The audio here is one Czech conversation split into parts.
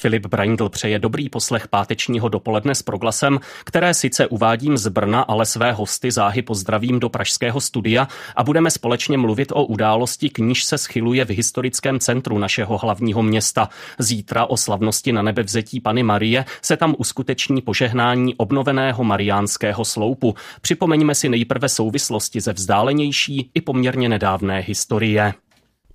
Filip Braindl přeje dobrý poslech pátečního dopoledne s proglasem, které sice uvádím z Brna, ale své hosty záhy pozdravím do pražského studia a budeme společně mluvit o události, k níž se schyluje v historickém centru našeho hlavního města. Zítra o slavnosti na nebevzetí Pany Marie se tam uskuteční požehnání obnoveného mariánského sloupu. Připomeňme si nejprve souvislosti ze vzdálenější i poměrně nedávné historie.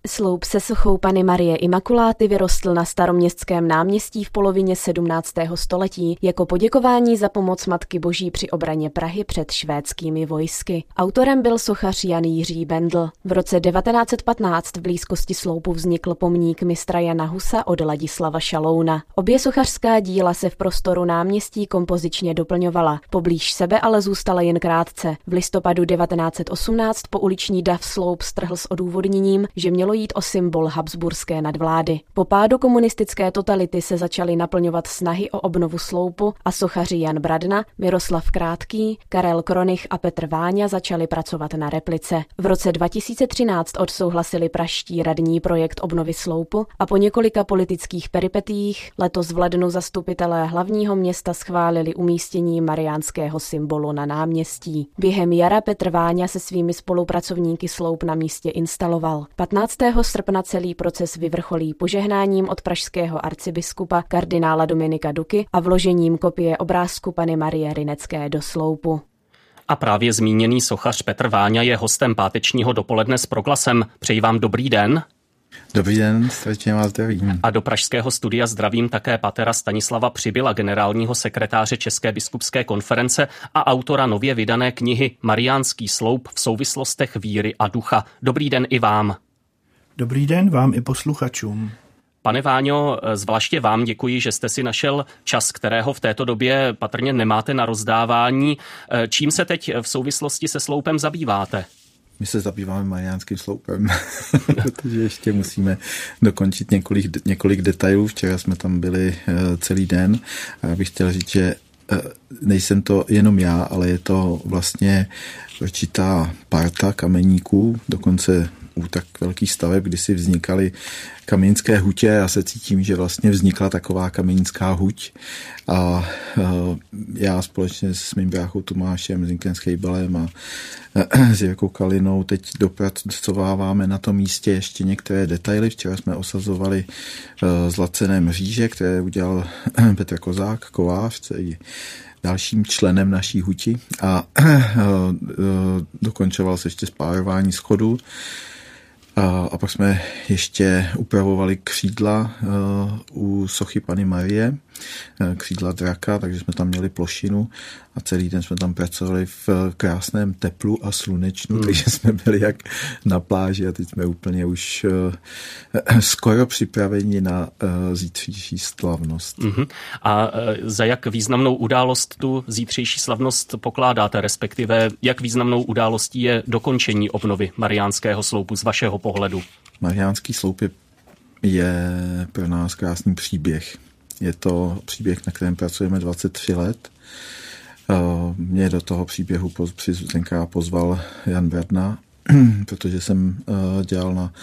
Sloup se sochou Pany Marie Imakuláty vyrostl na staroměstském náměstí v polovině 17. století jako poděkování za pomoc Matky Boží při obraně Prahy před švédskými vojsky. Autorem byl sochař Jan Jiří Bendl. V roce 1915 v blízkosti sloupu vznikl pomník mistra Jana Husa od Ladislava Šalouna. Obě sochařská díla se v prostoru náměstí kompozičně doplňovala. Poblíž sebe ale zůstala jen krátce. V listopadu 1918 po uliční dav sloup strhl s odůvodněním, že mělo mělo jít o symbol habsburské nadvlády. Po pádu komunistické totality se začaly naplňovat snahy o obnovu sloupu a sochaři Jan Bradna, Miroslav Krátký, Karel Kronich a Petr Váňa začali pracovat na replice. V roce 2013 odsouhlasili praští radní projekt obnovy sloupu a po několika politických peripetích letos v lednu zastupitelé hlavního města schválili umístění mariánského symbolu na náměstí. Během jara Petr Váňa se svými spolupracovníky sloup na místě instaloval. 15. srpna celý proces vyvrcholí požehnáním od pražského arcibiskupa kardinála Dominika Duky a vložením kopie obrázku Pany Marie Rinecké do sloupu. A právě zmíněný sochař Petr Váňa je hostem pátečního dopoledne s proglasem. Přeji vám dobrý den. Dobrý den, srdečně vás zdravím. A do pražského studia zdravím také patera Stanislava Přibyla, generálního sekretáře České biskupské konference a autora nově vydané knihy Mariánský sloup v souvislostech víry a ducha. Dobrý den i vám. Dobrý den vám i posluchačům. Pane Váňo, zvláště vám děkuji, že jste si našel čas, kterého v této době patrně nemáte na rozdávání. Čím se teď v souvislosti se sloupem zabýváte? My se zabýváme mariánským sloupem, protože ještě musíme dokončit několik, několik detailů. Včera jsme tam byli eh, celý den a já bych chtěl říct, že eh, nejsem to jenom já, ale je to vlastně určitá parta kameníků, dokonce u tak velkých staveb, kdy si vznikaly kamenické hutě. Já se cítím, že vlastně vznikla taková kamenická huť a já společně s mým bráchou Tomášem, Zinkem Skejbalem a s Jirkou Kalinou teď dopracováváme na tom místě ještě některé detaily. Včera jsme osazovali zlacené mříže, které udělal Petr Kozák, kovář, který dalším členem naší huti a dokončoval se ještě spárování schodů. A, a pak jsme ještě upravovali křídla uh, u sochy Pany Marie, křídla draka, takže jsme tam měli plošinu a celý den jsme tam pracovali v krásném teplu a slunečnu, hmm. takže jsme byli jak na pláži a teď jsme úplně už uh, skoro připraveni na zítřejší slavnost. Hmm. A za jak významnou událost tu zítřejší slavnost pokládáte, respektive jak významnou událostí je dokončení obnovy Mariánského sloupu z vašeho pohledu? Mariánský sloup je, je pro nás krásný příběh. Je to příběh, na kterém pracujeme 23 let. Eh, mě do toho příběhu tenkrát pozval Jan Bradna, protože jsem eh, dělal na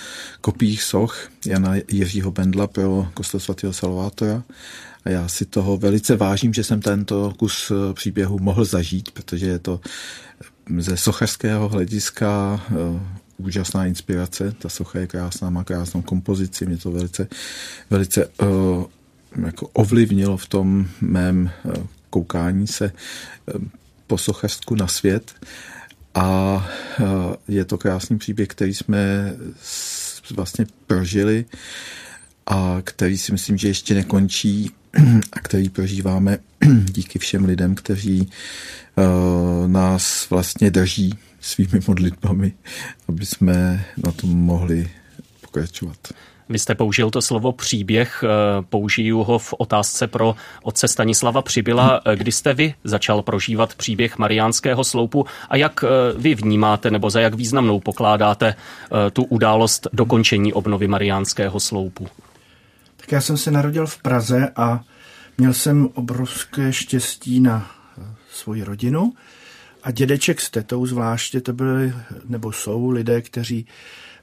kopích soch Jana Jiřího Bendla pro kostel svatého Salvátora a já si toho velice vážím, že jsem tento kus eh, příběhu mohl zažít, protože je to ze sochařského hlediska úžasná inspirace. Ta socha je krásná, má krásnou kompozici, mě to velice, velice jako ovlivnilo v tom mém uh, koukání se uh, po sochařsku na svět. A uh, je to krásný příběh, který jsme vlastně prožili a který si myslím, že ještě nekončí a který prožíváme díky všem lidem, kteří nás vlastně drží svými modlitbami, aby jsme na tom mohli pokračovat. Vy jste použil to slovo příběh, eh, použiju ho v otázce pro otce Stanislava Přibyla. Eh, kdy jste vy začal prožívat příběh Mariánského sloupu a jak eh, vy vnímáte nebo za jak významnou pokládáte tu událost dokončení obnovy Mariánského sloupu? Tak já jsem se narodil v Praze a Měl jsem obrovské štěstí na svoji rodinu a dědeček s tetou zvláště to byly, nebo jsou lidé, kteří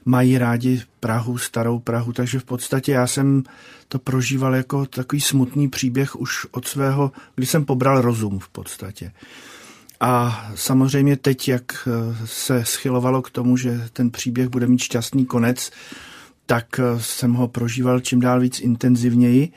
mají rádi Prahu, starou Prahu, takže v podstatě já jsem to prožíval jako takový smutný příběh už od svého, když jsem pobral rozum v podstatě. A samozřejmě teď, jak se schylovalo k tomu, že ten příběh bude mít šťastný konec, tak jsem ho prožíval čím dál víc intenzivněji.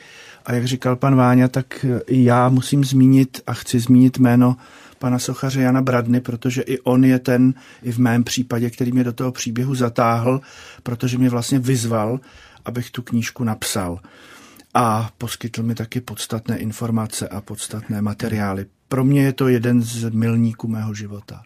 A jak říkal pan Váňa, tak i já musím zmínit a chci zmínit jméno pana sochaře Jana Bradny, protože i on je ten, i v mém případě, který mě do toho příběhu zatáhl, protože mě vlastně vyzval, abych tu knížku napsal. A poskytl mi taky podstatné informace a podstatné materiály. Pro mě je to jeden z milníků mého života.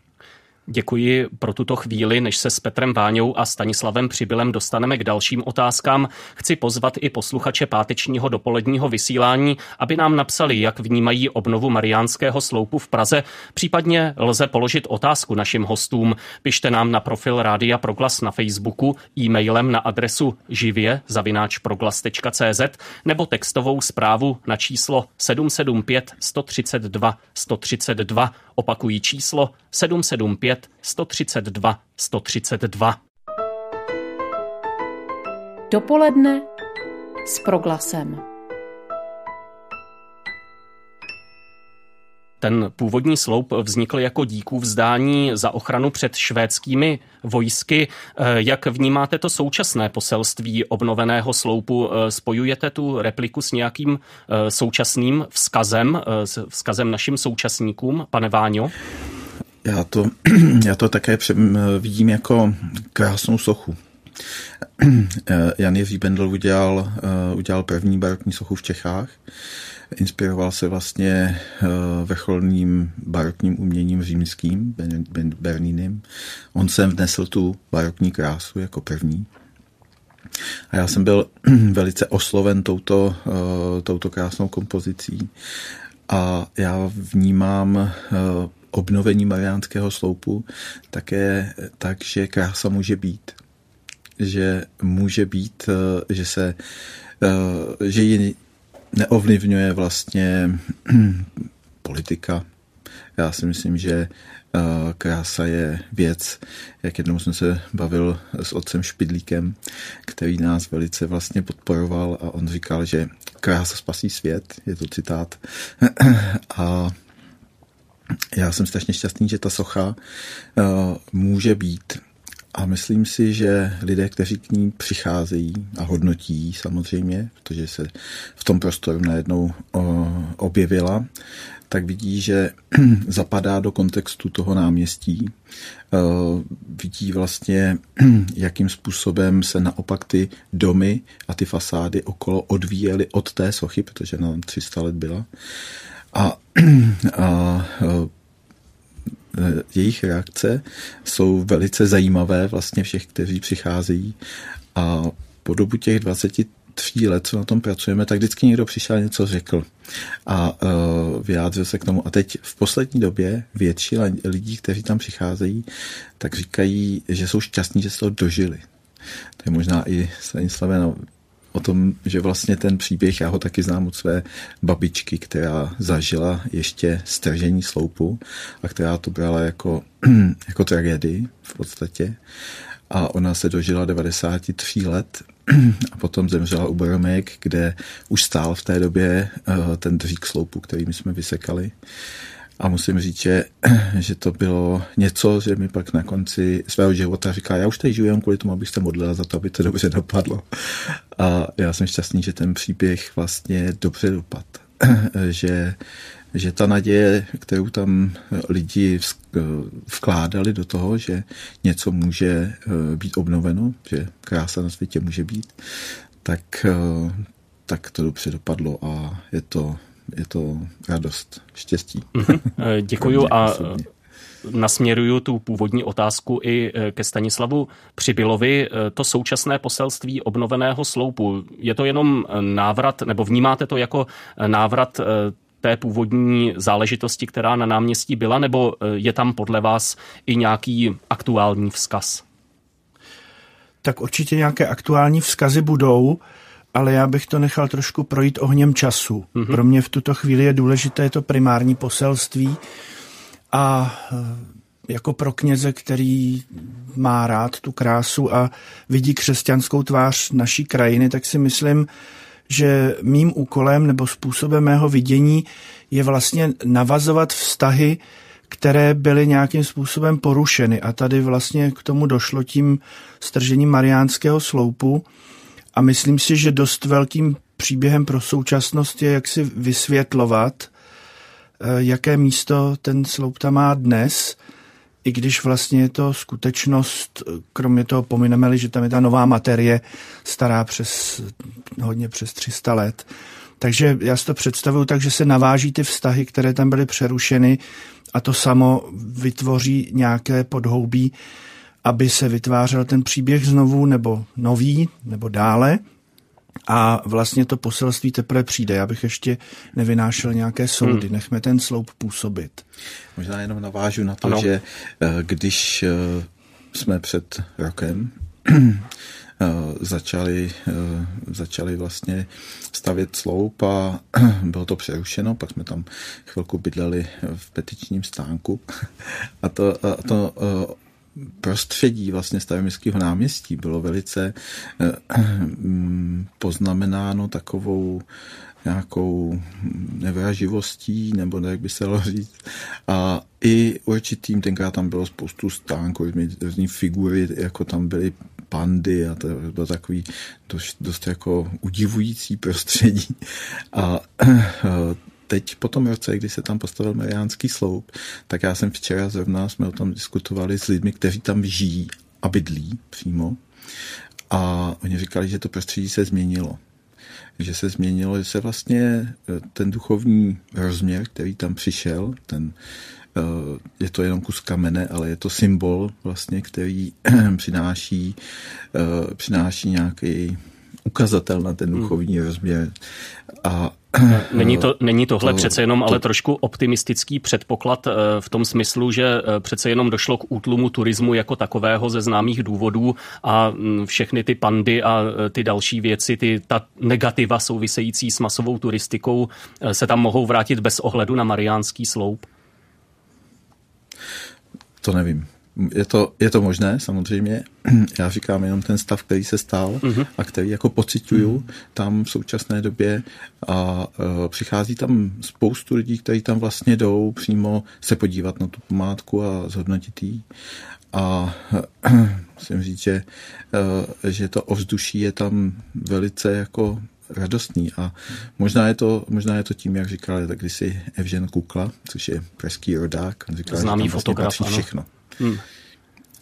Děkuji pro tuto chvíli, než se s Petrem Váňou a Stanislavem Přibylem dostaneme k dalším otázkám. Chci pozvat i posluchače pátečního dopoledního vysílání, aby nám napsali, jak vnímají obnovu Mariánského sloupu v Praze. Případně lze položit otázku našim hostům. Pište nám na profil Rádia Proglas na Facebooku, e-mailem na adresu živě nebo textovou zprávu na číslo 775 132 132. Opakují číslo 775 132 132. Dopoledne s proglasem. Ten původní sloup vznikl jako díků vzdání za ochranu před švédskými vojsky. Eh, jak vnímáte to současné poselství obnoveného sloupu? Eh, spojujete tu repliku s nějakým eh, současným vzkazem, vzkazem našim současníkům, pane Váňo? Já to, já to také vidím jako krásnou sochu. Jan Jiří Bendl udělal, udělal první barokní sochu v Čechách Inspiroval se vlastně eh, vrcholným barokním uměním římským, Berninem. On sem vnesl tu barokní krásu jako první. A já jsem byl velice osloven touto, eh, touto krásnou kompozicí a já vnímám eh, obnovení Mariánského sloupu také tak, že krása může být. Že může být, že se že ji neovlivňuje vlastně politika. Já si myslím, že eh, krása je věc, jak jednou jsem se bavil s otcem Špidlíkem, který nás velice vlastně podporoval a on říkal, že krása spasí svět, je to citát. A já jsem strašně šťastný, že ta socha eh, může být a myslím si, že lidé, kteří k ní přicházejí a hodnotí samozřejmě, protože se v tom prostoru najednou objevila, tak vidí, že zapadá do kontextu toho náměstí. Vidí vlastně, jakým způsobem se naopak ty domy a ty fasády okolo odvíjely od té sochy, protože na 300 let byla. A, a Eh, jejich reakce jsou velice zajímavé vlastně všech, kteří přicházejí a po dobu těch 23 let, co na tom pracujeme, tak vždycky někdo přišel něco řekl a uh, vyjádřil se k tomu. A teď v poslední době většina lidí, kteří tam přicházejí, tak říkají, že jsou šťastní, že se to dožili. To je možná i Stanislave o tom, že vlastně ten příběh, já ho taky znám od své babičky, která zažila ještě stržení sloupu a která to brala jako, jako tragédii v podstatě. A ona se dožila 93 let a potom zemřela u Boromek, kde už stál v té době eh, ten dřík sloupu, který my jsme vysekali. A musím říct, že, že to bylo něco, že mi pak na konci svého života říká, já už tady žiju jen kvůli tomu, abych se modlila za to, aby to dobře dopadlo. A já jsem šťastný, že ten příběh vlastně dobře dopad. že, že ta naděje, kterou tam lidi vkládali do toho, že něco může eh, být obnoveno, že krása na světě může být, tak, eh, tak to dobře dopadlo a je to je to radost, štěstí. Mhm. Eh, děkuju a eh, nasměruju tu původní otázku i eh, ke Stanislavu Přibylovi. To současné poselství obnoveného sloupu, je to jenom návrat, nebo vnímáte to jako návrat té původní záležitosti, která na náměstí byla, nebo je tam podle vás i nějaký aktuální vzkaz? Tak určitě nějaké aktuální vzkazy budou. Ale já bych to nechal trošku projít ohněm času. Mm-hmm. Pro mě v tuto chvíli je důležité to primární poselství a e, jako pro kněze, který má rád tu krásu a vidí křesťanskou tvář naší krajiny, tak si myslím, že mým úkolem nebo způsobem mého vidění je vlastně navazovat vztahy, které byly nějakým způsobem porušeny. A tady vlastně k tomu došlo tím stržením mariánského sloupu. A myslím si, že dost velkým příběhem pro současnost je, jak si vysvětlovat, eh, jaké místo ten sloup tam má dnes, i když vlastně je to skutečnost, kromě toho pomineme že tam je ta nová materie, stará přes hodně přes 300 let. Takže já si to představuju tak, že se naváží ty vztahy, které tam byly přerušeny a to samo vytvoří nějaké podhoubí, aby se vytvářel ten příběh znovu nebo nový nebo dále. A vlastně to poselství teprve přijde. Já bych ještě nevynášel nějaké soudy. Hmm. Nechme ten sloup působit. Možná jenom navážu na to, ano. že eh, když eh, jsme před rokem Eh, začali, eh, začali vlastně stavět sloup a bylo to přerušeno, pak jsme tam chvilku bydleli v petičním stánku a to, a to prostředí vlastně stavimického náměstí bylo velice mm, poznamenáno takovou nějakou nevraživostí, nebo jak by se dalo říct. A i určitým, tenkrát tam bylo spoustu stánků, různý figury, jako tam byly pandy a to bylo takový dost, dost jako udivující prostředí. A teď po tom roce, kdy se tam postavil Mariánský sloup, tak já jsem včera zrovna, jsme o tom diskutovali s lidmi, kteří tam žijí a bydlí přímo. A oni říkali, že to prostředí se změnilo. Že se změnilo, že se vlastně eh, ten duchovní rozměr, který tam přišel, ten Eh, je to jenom kus kamene, ale je to symbol vlastně, který přináší, eh, přináší nějaký ukazatel na ten hmm. duchovní hmm. rozměr. A Není, to, není tohle to, přece jenom to, ale trošku optimistický předpoklad eh, v tom smyslu, že přece jenom došlo k útlumu turismu jako takového ze známých důvodů a mm, všechny ty pandy a ty další věci, ty, ta negativa související s masovou turistikou se tam mohou vrátit bez ohledu na Mariánský sloup? To nevím. Je to, je to možné, samozřejmě. Já říkám jenom ten stav, který se stal uh-huh. a který jako pocituju uh-huh. tam v současné době a uh, přichází tam spoustu lidí, kteří tam vlastně jdou přímo se podívat na tu památku a zhodnotit ji. A musím říct, že, uh, že to ovzduší je tam velice jako radostný a možná je to, možná je to tím, jak říkal tak kdysi Evžen Kukla, což je pražský rodák, on říkal, Známý že tam vlastně fotograf, patří všechno. Hmm.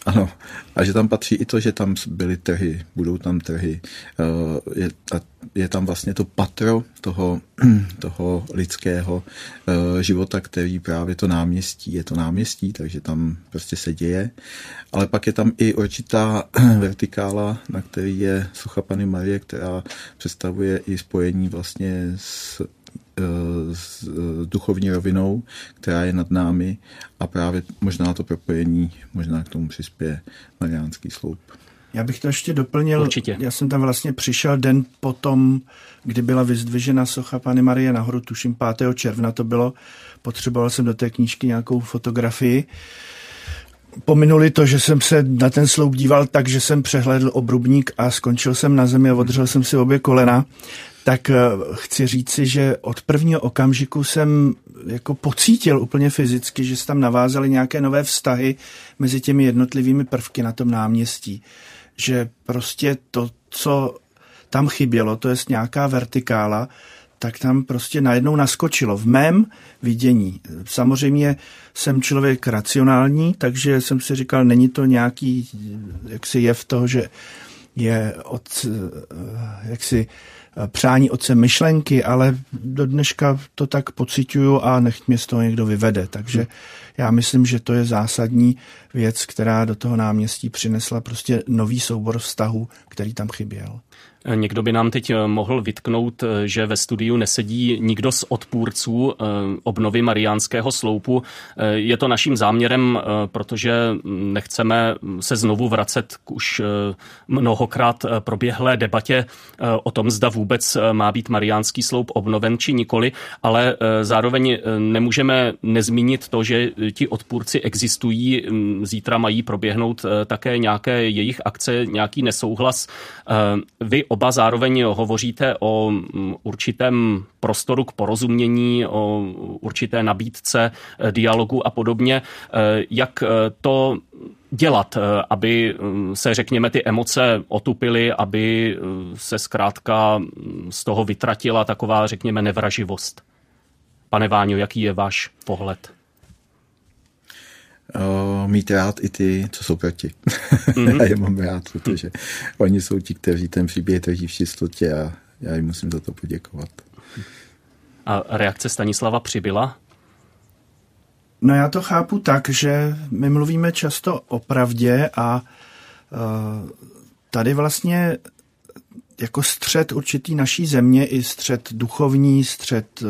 Ano, a že tam patří i to, že tam byly trhy, budou tam trhy. Eh, je, a je tam vlastně to patro toho, toho lidského eh, života, který právě to náměstí. Je to náměstí, takže tam prostě se děje. Ale pak je tam i určitá vertikála, na který je Socha Pany Marie, která představuje i spojení vlastně s s duchovní rovinou, která je nad námi a právě možná to propojení, možná k tomu přispěje Mariánský sloup. Já bych to ještě doplnil. Určitě. Já jsem tam vlastně přišel den potom, kdy byla vyzdvižena socha Pany Marie nahoru, tuším 5. června to bylo. Potřeboval jsem do té knížky nějakou fotografii. Pominuli to, že jsem se na ten sloup díval tak, že jsem přehlédl obrubník a skončil jsem na zemi a odřel jsem si obě kolena tak eh, chci říci, že od prvního okamžiku jsem jako pocítil úplně fyzicky, že se tam navázaly nějaké nové vztahy mezi těmi jednotlivými prvky na tom náměstí. Že prostě to, co tam chybělo, to je nějaká vertikála, tak tam prostě najednou naskočilo. V mém vidění. Samozřejmě jsem člověk racionální, takže jsem si říkal, není to nějaký jaksi jev toho, že je od eh, jaksi přání otce myšlenky, ale do dneška to tak pocituju a nechť mě z toho někdo vyvede. Takže hmm. Já myslím, že to je zásadní věc, která do toho náměstí přinesla prostě nový soubor vztahů, který tam chyběl. Někdo by nám teď eh, mohl vytknout, eh, že ve studiu nesedí nikdo z odpůrců eh, obnovy Mariánského sloupu. Je to naším záměrem, protože nechceme se znovu vracet k už mnohokrát proběhlé debatě o tom, zda vůbec má být Mariánský sloup obnoven či nikoli, ale zároveň nemůžeme nezmínit to, že ti odpůrci existují. Zítra mají proběhnout také nějaké jejich akce, nějaký nesouhlas. Vy oba zároveň hovoříte o určitém prostoru k porozumění, o určité nabídce eh, dialogu a podobně. Jak to dělat, aby se, řekněme, ty emoce otupily, aby se zkrátka z toho vytratila taková, řekněme, nevraživost? Pane Váňo, jaký je váš pohled? Uh, mít rád i ty, co jsou proti. Mm-hmm. já je mám rád, protože oni jsou ti, kteří ten příběh drží v čistotě a já jim musím za to poděkovat. A reakce Stanislava přibyla? No já to chápu tak, že my mluvíme často o pravdě a uh, tady vlastně jako střed určitý naší země i střed duchovní, střed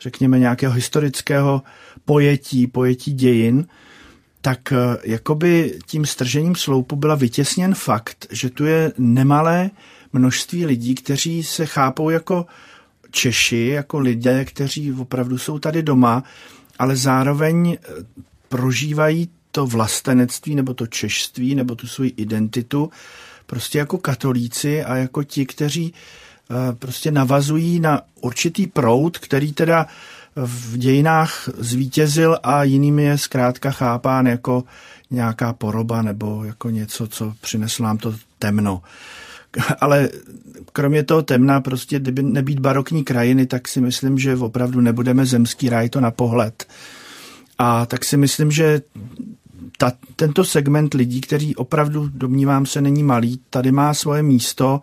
řekněme nějakého historického pojetí, pojetí dějin, tak eh, jakoby tím stržením sloupu byla vytěsněn fakt, že tu je nemalé množství lidí, kteří se chápou jako Češi, jako lidé, kteří opravdu jsou tady doma, ale zároveň eh, prožívají to vlastenectví nebo to češství nebo tu svoji identitu prostě jako katolíci a jako ti, kteří prostě navazují na určitý proud, který teda v dějinách zvítězil a jinými je zkrátka chápán jako nějaká poroba nebo jako něco, co přineslo nám to temno. Ale kromě toho temna, prostě kdyby nebýt barokní krajiny, tak si myslím, že opravdu nebudeme zemský ráj to na pohled. A tak si myslím, že ta, tento segment lidí, který opravdu, domnívám se, není malý, tady má svoje místo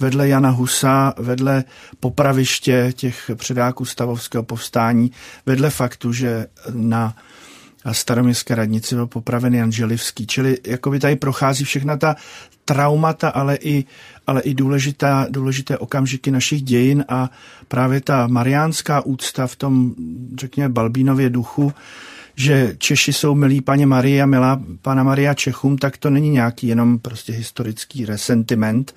vedle Jana Husa, vedle popraviště těch předáků stavovského povstání, vedle faktu, že na staroměstské radnici byl popraven Jan Želivský. Čili jakoby tady prochází všechna ta traumata, ale i, ale i důležitá, důležité okamžiky našich dějin a právě ta mariánská úcta v tom, řekněme, Balbínově duchu, že Češi jsou milí paně Marie a milá pana Maria Čechům, tak to není nějaký jenom prostě historický resentiment,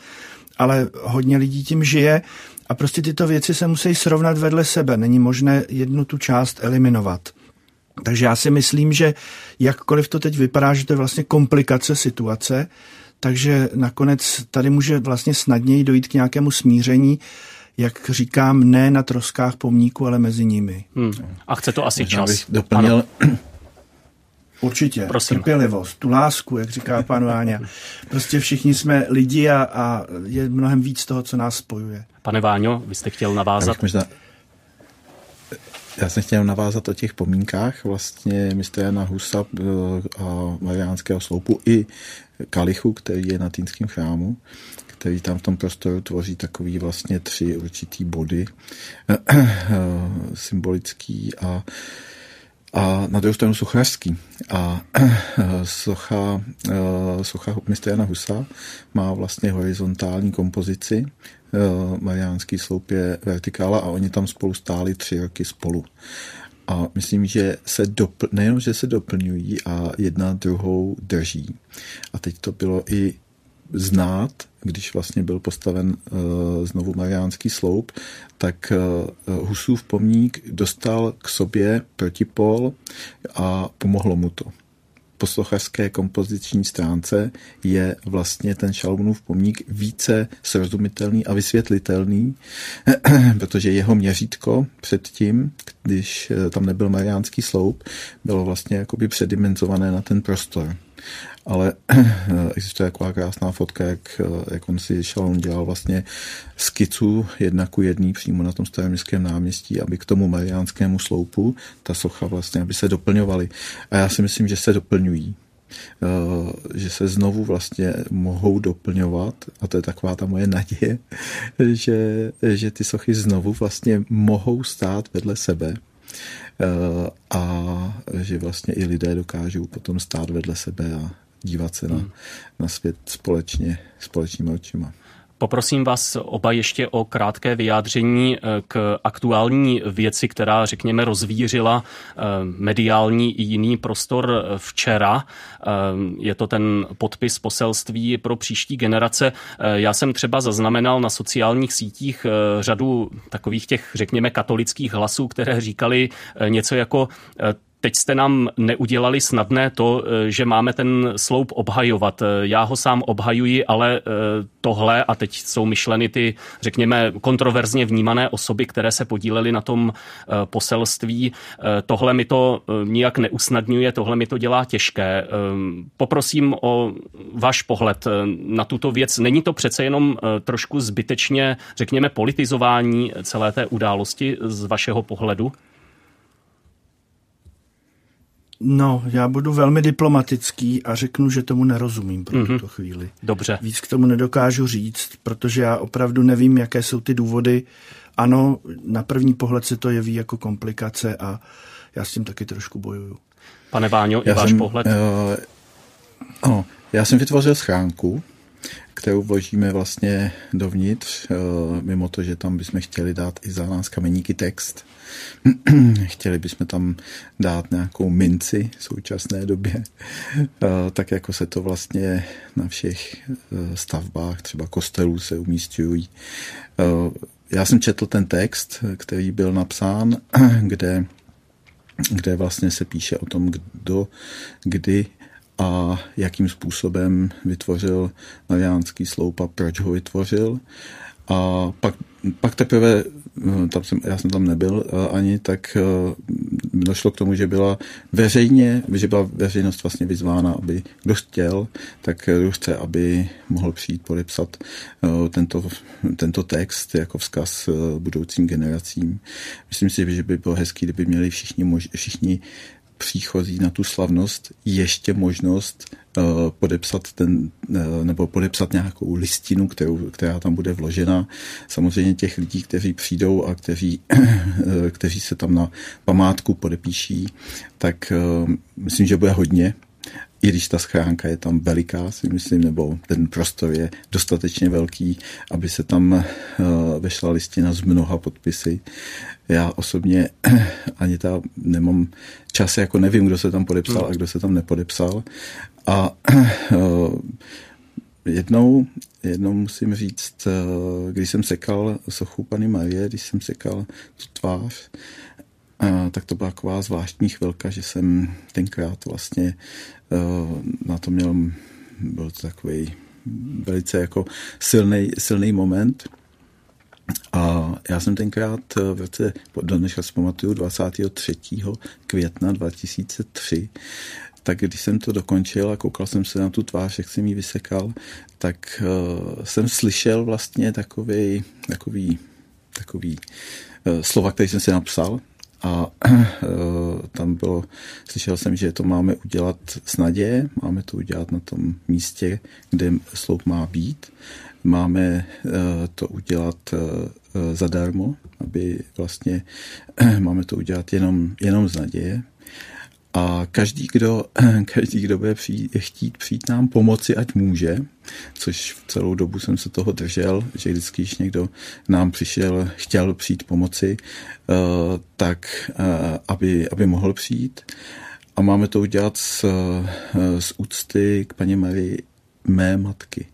ale hodně lidí tím žije a prostě tyto věci se musí srovnat vedle sebe. Není možné jednu tu část eliminovat. Takže já si myslím, že jakkoliv to teď vypadá, že to je vlastně komplikace situace, takže nakonec tady může vlastně snadněji dojít k nějakému smíření, jak říkám, ne na troskách pomníku, ale mezi nimi. Hmm. A chce to asi Možná čas. doplnil, ano. Určitě. Prosím. Trpělivost, tu lásku, jak říká pan Váňa. Prostě všichni jsme lidi a, a je mnohem víc toho, co nás spojuje. Pane Váňo, vy jste chtěl navázat? Já, možná, já jsem chtěl navázat o těch pomínkách vlastně mistra Jana Husa eh, a Mariánského sloupu i Kalichu, který je na Týnském chrámu který tam v tom prostoru tvoří takový vlastně tři určitý body symbolický a a na druhou stranu sochařský. A socha, eh, socha mistra Jana Husa má vlastně horizontální kompozici, eh, Mariánský sloup je vertikála a oni tam spolu stáli tři roky spolu. A myslím, že se dopl- nejenom, že se doplňují a jedna druhou drží. A teď to bylo i znát, když vlastně byl postaven uh, znovu Mariánský sloup, tak uh, Husův pomník dostal k sobě protipol a pomohlo mu to. Posluchařské kompoziční stránce je vlastně ten Šalmunův pomník více srozumitelný a vysvětlitelný, protože jeho měřítko předtím, když eh, tam nebyl Mariánský sloup, bylo vlastně jakoby předimenzované na ten prostor ale existuje taková krásná fotka, jak, jak on si Šalon dělal vlastně skicu jedna ku jedný přímo na tom staroměstském náměstí, aby k tomu mariánskému sloupu ta socha vlastně, aby se doplňovaly. A já si myslím, že se doplňují eh, že se znovu vlastně mohou doplňovat a to je taková ta moje naděje, že, že ty sochy znovu vlastně mohou stát vedle sebe a že vlastně i lidé dokážou potom stát vedle sebe a dívat se na, hmm. na svět společně, společnými očima. Poprosím vás oba ještě o krátké vyjádření eh, k aktuální věci, která, řekněme, rozvířila eh, mediální i jiný prostor eh, včera. Je to ten podpis poselství pro příští generace. Já jsem třeba zaznamenal na sociálních sítích řadu takových těch, řekněme, katolických hlasů, které říkali něco jako Teď jste nám neudělali snadné to, eh, že máme ten sloup obhajovat. Eh, já ho sám obhajuji, ale eh, tohle, a teď jsou myšleny ty, řekněme, kontroverzně vnímané osoby, které se podílely na tom poselství, tohle mi to nijak neusnadňuje, tohle mi to dělá těžké. Poprosím o váš pohled na tuto věc. Není to přece jenom trošku zbytečně, řekněme, politizování celé té události z vašeho pohledu? No, já budu velmi diplomatický a řeknu, že tomu nerozumím pro mm-hmm. tuto chvíli. Dobře. Víc k tomu nedokážu říct, protože já opravdu nevím, jaké jsou ty důvody. Ano, na první pohled se to jeví jako komplikace a já s tím taky trošku bojuju. Pane Váňo, já i váš jsem, pohled? Uh, ano, já jsem vytvořil schránku, kterou vložíme vlastně dovnitř, uh, mimo to, že tam bychom chtěli dát i za nás kameníky text, Chtěli bychom tam dát nějakou minci v současné době, eh, tak jako se to vlastně na všech eh, stavbách, třeba kostelů se umístějí. Eh, já jsem četl ten text, který byl napsán, kde, kde vlastně se píše o tom, kdo, kdy a jakým způsobem vytvořil Mariánský sloup a proč ho vytvořil. A pak, pak teprve, eh, tam jsem, já jsem tam nebyl eh, ani, tak eh, došlo k tomu, že byla veřejně, že byla veřejnost vlastně vyzvána, aby kdo chtěl, tak kdo chce, aby mohl přijít podepsat tento, tento text jako vzkaz budoucím generacím. Myslím si, že by bylo hezký, kdyby měli všichni, mož, všichni příchozí na tu slavnost ještě možnost uh, podepsat ten, uh, nebo podepsat nějakou listinu, kterou, která tam bude vložena. Samozřejmě těch lidí, kteří přijdou a kteří, uh, kteří se tam na památku podepíší, tak myslím, že bude hodně i když ta schránka je tam veliká, si myslím, nebo ten prostor je dostatečně velký, aby se tam uh, vešla listina z mnoha podpisy. Já osobně ani ta nemám čas, jako nevím, kdo se tam podepsal a kdo se tam nepodepsal. A uh, jednou, jednou musím říct, uh, když jsem sekal sochu Pany Marie, když jsem sekal tu tvář, tak to byla taková zvláštní chvilka, že jsem tenkrát vlastně Eh, na to měl, byl to takový velice jako silný, silný moment. A já jsem tenkrát eh, v roce, do dneška si pamatuju, 23. května 2003, tak když jsem to dokončil a koukal jsem se na tu tvář, jak jsem ji vysekal, tak uh, jsem slyšel vlastně takový, takový, takový uh, slova, který jsem si napsal a eh, tam bylo, slyšel jsem, že to máme udělat s naděje, máme to udělat na tom místě, kde sloup má být. Máme eh, to udělat eh, zadarmo, aby vlastně máme to udělat jenom, jenom z naděje. A každý, kdo, každý, kdo bude přijít, chtít přijít nám pomoci, ať může, což v celou dobu jsem se toho držel, že vždycky, když někdo nám přišel, chtěl přijít pomoci, eh, tak eh, aby, aby mohl přijít. A máme to udělat z, eh, z úcty k paní Marii mé matky.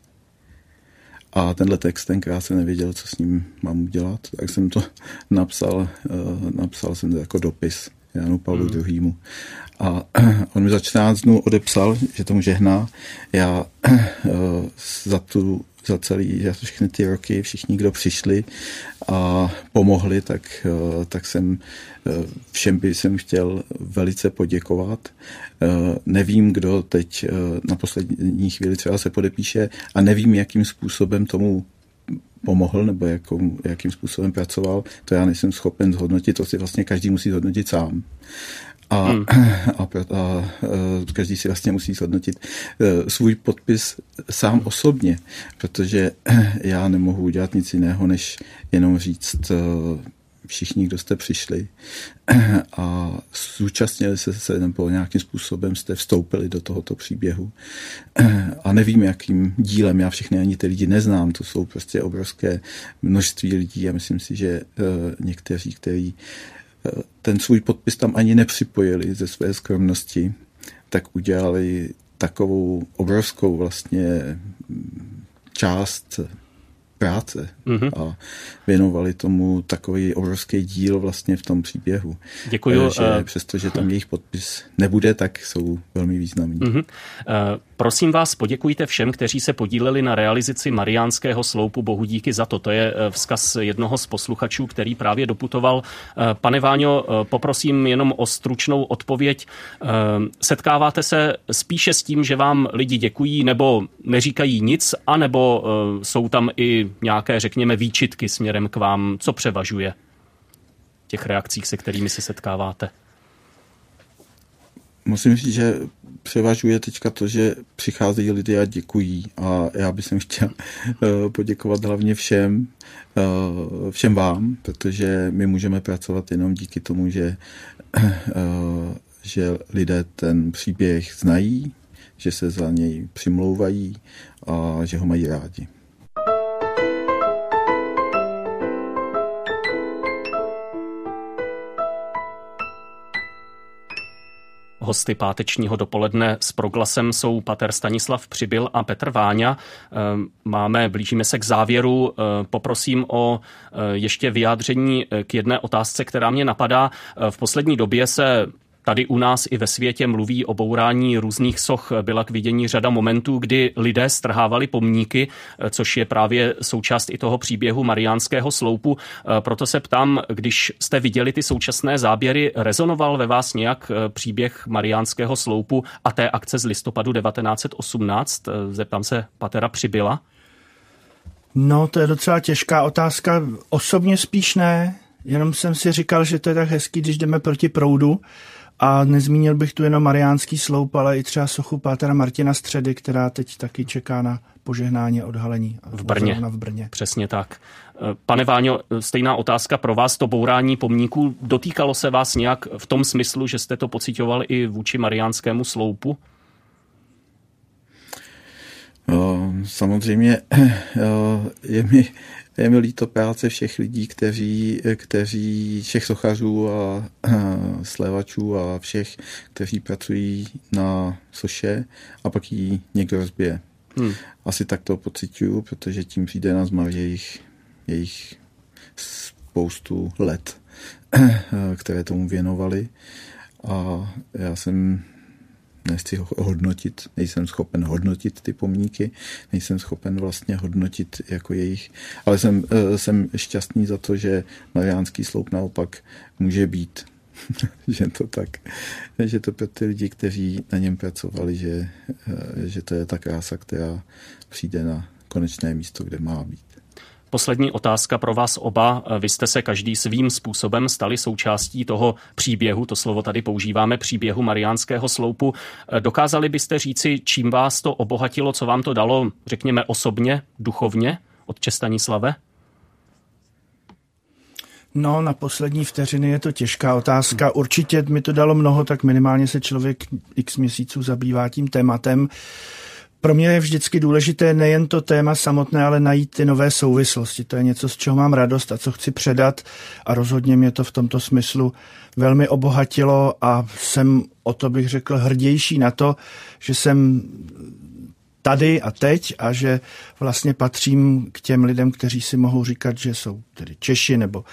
A tenhle text tenkrát jsem nevěděl, co s ním mám udělat, tak jsem to napsal, napsal jsem to jako dopis Janu Pavlu hmm. II. A on mi za 14 dnů odepsal, že tomu žehná. Já eh, za tu za celý, za všechny ty roky, všichni, kdo přišli a pomohli, tak, eh, tak jsem eh, všem by jsem chtěl velice poděkovat. Nevím, kdo teď na poslední chvíli třeba se podepíše a nevím, jakým způsobem tomu pomohl nebo jakou, jakým způsobem pracoval, to já nejsem schopen zhodnotit, to si vlastně každý musí zhodnotit sám. A, hmm. a, a, a každý si vlastně musí zhodnotit e, svůj podpis sám osobně, protože já nemohu udělat nic jiného, než jenom říct, e, všichni, kdo jste přišli a zúčastnili se, se nebo nějakým způsobem jste vstoupili do tohoto příběhu. A nevím, jakým dílem, já všechny ani ty lidi neznám, to jsou prostě obrovské množství lidí a myslím si, že někteří, kteří ten svůj podpis tam ani nepřipojili ze své skromnosti, tak udělali takovou obrovskou vlastně část práce mm-hmm. a věnovali tomu takový obrovský díl vlastně v tom příběhu. Děkuji. Že uh, přestože tam jejich podpis nebude, tak jsou velmi významní. Mm-hmm. Uh, prosím vás, poděkujte všem, kteří se podíleli na realizaci Mariánského sloupu. Bohu díky za to. To je vzkaz jednoho z posluchačů, který právě doputoval. Uh, pane Váňo, uh, poprosím jenom o stručnou odpověď. Setkáváte se spíše s tím, že vám lidi děkují, nebo neříkají nic, anebo jsou tam i nějaké, řekněme, výčitky směrem k vám? Co převažuje těch reakcích, se kterými se setkáváte? Musím říct, že převažuje teďka to, že přicházejí lidé a děkují. A já bych chtěl eh, poděkovat hlavně všem, eh, všem vám, protože my můžeme pracovat jenom díky tomu, že, eh, že lidé ten příběh znají, že se za něj přimlouvají a že ho mají rádi. Hosty pátečního dopoledne s proglasem jsou pater Stanislav Přibyl a Petr Váňa. Ehm, máme, blížíme se k závěru. Ehm, poprosím o eh, ještě vyjádření eh, k jedné otázce, která mě napadá. Eh, v poslední době se Tady u nás i ve světě mluví o bourání různých soch. Byla k vidění řada momentů, kdy lidé strhávali pomníky, což je právě součást i toho příběhu Mariánského sloupu. Proto se ptám, když jste viděli ty současné záběry, rezonoval ve vás nějak příběh Mariánského sloupu a té akce z listopadu 1918? Zeptám se Patera Přibyla. No, to je docela těžká otázka. Osobně spíš ne, jenom jsem si říkal, že to je tak hezký, když jdeme proti proudu a nezmínil bych tu jenom Mariánský sloup, ale i třeba sochu Pátera Martina Středy, která teď taky čeká na požehnání a odhalení. V Brně. v Brně. Přesně tak. Pane Váňo, stejná otázka pro vás. To bourání pomníků dotýkalo se vás nějak v tom smyslu, že jste to pocitoval i vůči Mariánskému sloupu? Samozřejmě je mi je mi líto práce všech lidí, kteří, kteří všech sochařů a, a slevačů a všech, kteří pracují na soše a pak ji někdo rozbije. Hmm. Asi tak to pocituju, protože tím přijde na zmar jejich, jejich spoustu let, které tomu věnovali. A já jsem nechci hodnotit, nejsem schopen hodnotit ty pomníky, nejsem schopen vlastně hodnotit jako jejich, ale jsem, eh, jsem šťastný za to, že Mariánský sloup naopak může být že to tak, že to pro ty lidi, kteří na něm pracovali, že, eh, že to je ta krása, která přijde na konečné místo, kde má být. Poslední otázka pro vás oba. Vy jste se každý svým způsobem stali součástí toho příběhu, to slovo tady používáme, příběhu Mariánského sloupu. Dokázali byste říci, čím vás to obohatilo, co vám to dalo, řekněme, osobně, duchovně od Čestanislave? No, na poslední vteřiny je to těžká otázka. Určitě mi to dalo mnoho, tak minimálně se člověk x měsíců zabývá tím tématem pro mě je vždycky důležité nejen to téma samotné, ale najít ty nové souvislosti. To je něco, z čeho mám radost a co chci předat a rozhodně mě to v tomto smyslu velmi obohatilo a jsem o to bych řekl hrdější na to, že jsem tady a teď a že vlastně patřím k těm lidem, kteří si mohou říkat, že jsou tedy Češi nebo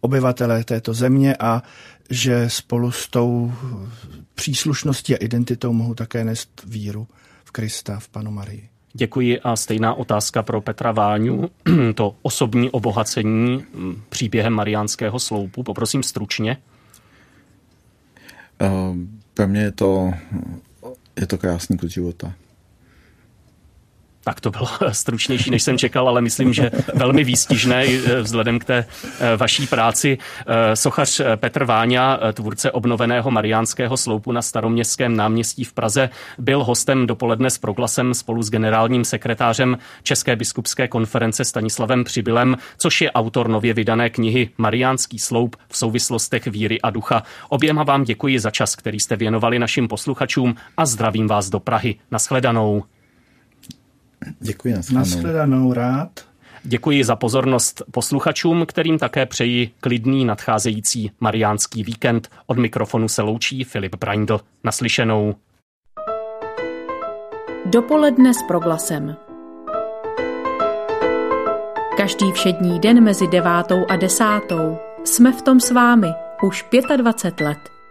obyvatelé této země a že spolu s tou příslušností a identitou mohou také nést víru. Krista, v Panu Marii. Děkuji a stejná otázka pro Petra Váňu. To osobní obohacení mm, příběhem mariánského sloupu. Poprosím stručně. Pro mě je to, je to krásný kus života. Tak to bylo stručnější, než jsem čekal, ale myslím, že velmi výstižné eh, vzhledem k té eh, vaší práci. Eh, sochař Petr Váňa, tvůrce obnoveného mariánského sloupu na staroměstském náměstí v Praze, byl hostem dopoledne s proglasem spolu s generálním sekretářem České biskupské konference Stanislavem Přibylem, což je autor nově vydané knihy Mariánský sloup v souvislostech víry a ducha. Oběma vám děkuji za čas, který jste věnovali našim posluchačům a zdravím vás do Prahy. Naschledanou. Děkuji. Naschledanou. rád. Děkuji za pozornost posluchačům, kterým také přeji klidný nadcházející mariánský víkend. Od mikrofonu se loučí Filip Braindl. Naslyšenou. Dopoledne s proglasem. Každý všední den mezi devátou a desátou jsme v tom s vámi už 25 let.